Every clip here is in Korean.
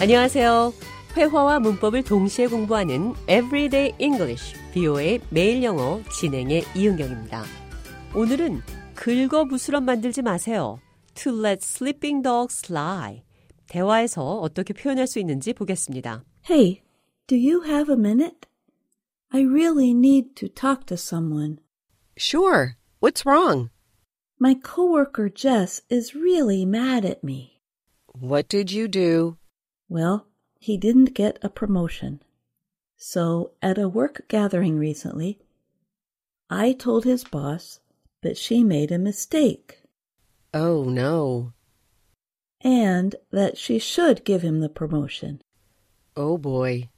안녕하세요. 회화와 문법을 동시에 공부하는 Everyday English, BO의 매일 영어 진행의 이은경입니다. 오늘은 긁어 부스럼 만들지 마세요. To let sleeping dogs lie. 대화에서 어떻게 표현할 수 있는지 보겠습니다. Hey, do you have a minute? I really need to talk to someone. Sure. What's wrong? My coworker Jess is really mad at me. What did you do? Well, he didn't get a promotion. So, at a work gathering recently, I told his boss that she made a mistake Oh, no. and that she should give him the promotion. Oh, boy.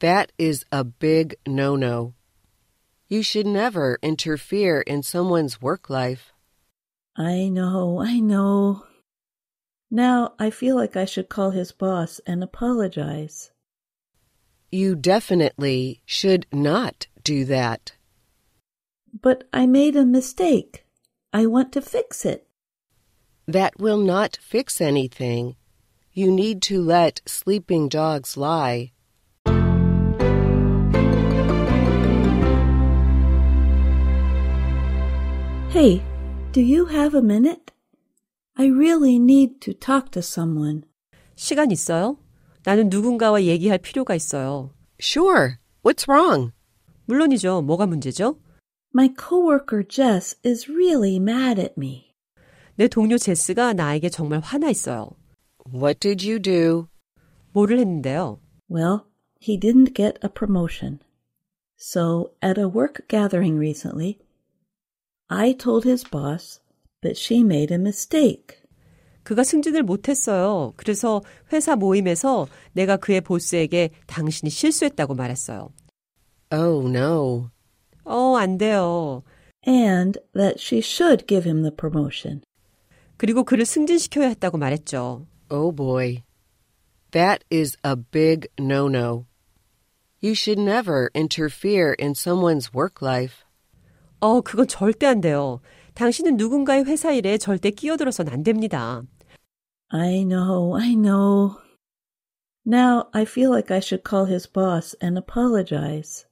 That is a big no no. You should never interfere in someone's work life. I know, I know. Now I feel like I should call his boss and apologize. You definitely should not do that. But I made a mistake. I want to fix it. That will not fix anything. You need to let sleeping dogs lie. Hey, do you have a minute? I really need to talk to someone. 시간 있어요? 나는 누군가와 얘기할 필요가 있어요. Sure. What's wrong? 물론이죠. 뭐가 문제죠? My coworker Jess is really mad at me. 내 동료 제스가 나에게 정말 화나 있어요. What did you do? 뭐를 했는데요? Well, he didn't get a promotion. So, at a work gathering recently, I told his boss that she made a mistake. 그가 승진을 못했어요. 그래서 회사 모임에서 내가 그의 보스에게 당신이 실수했다고 말했어요. Oh, no. 어, 안 돼요. and that she should give him the promotion. 그리고 그를 승진시켜야 했다고 말했죠. Oh, boy. That is a big no no. You should never interfere in someone's work life. 어, 그건 절대 안 돼요. 당신은 누군가의 회사 일에 절대 끼어들어선 안 됩니다. I know, I know. Now I feel like I should call his boss and apologize.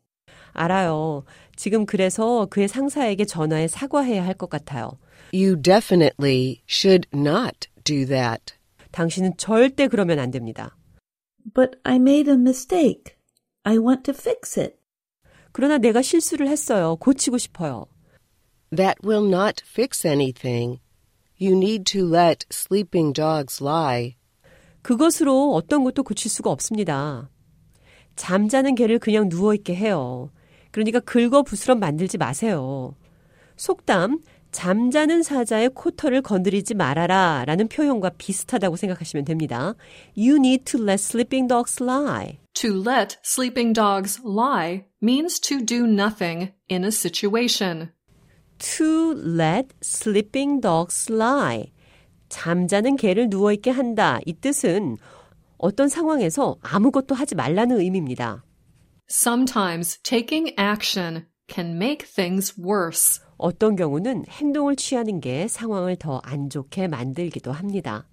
알아요. 지금 그래서 그의 상사에게 전화해 사과해야 할 것 같아요. You definitely should not do that. 당신은 절대 그러면 안 됩니다. But I made a mistake. I want to fix it. 그러나 내가 실수를 했어요. 고치고 싶어요. That will not fix anything. You need to let sleeping dogs lie. 그것으로 어떤 것도 고칠 수가 없습니다. 잠자는 개를 그냥 누워있게 해요. 그러니까 긁어 부스럼 만들지 마세요. 속담, 잠자는 사자의 코털을 건드리지 말아라 라는 표현과 비슷하다고 생각하시면 됩니다. You need to let sleeping dogs lie. To let sleeping dogs lie means to do nothing in a situation. To let sleeping dogs lie. 잠자는 개를 누워있게 한다. 이 뜻은 어떤 상황에서 아무것도 하지 말라는 의미입니다. Sometimes taking action can make things worse. 어떤 경우는 행동을 취하는 게 상황을 더 안 좋게 만들기도 합니다.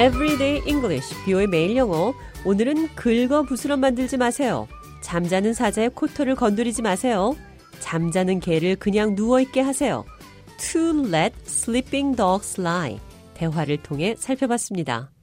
Everyday English, 비오의 매일 영어. 오늘은 긁어 부스럼 만들지 마세요. 잠자는 사자의 코털을 건드리지 마세요. 잠자는 개를 그냥 누워있게 하세요. To let sleeping dogs lie. 대화를 통해 살펴봤습니다.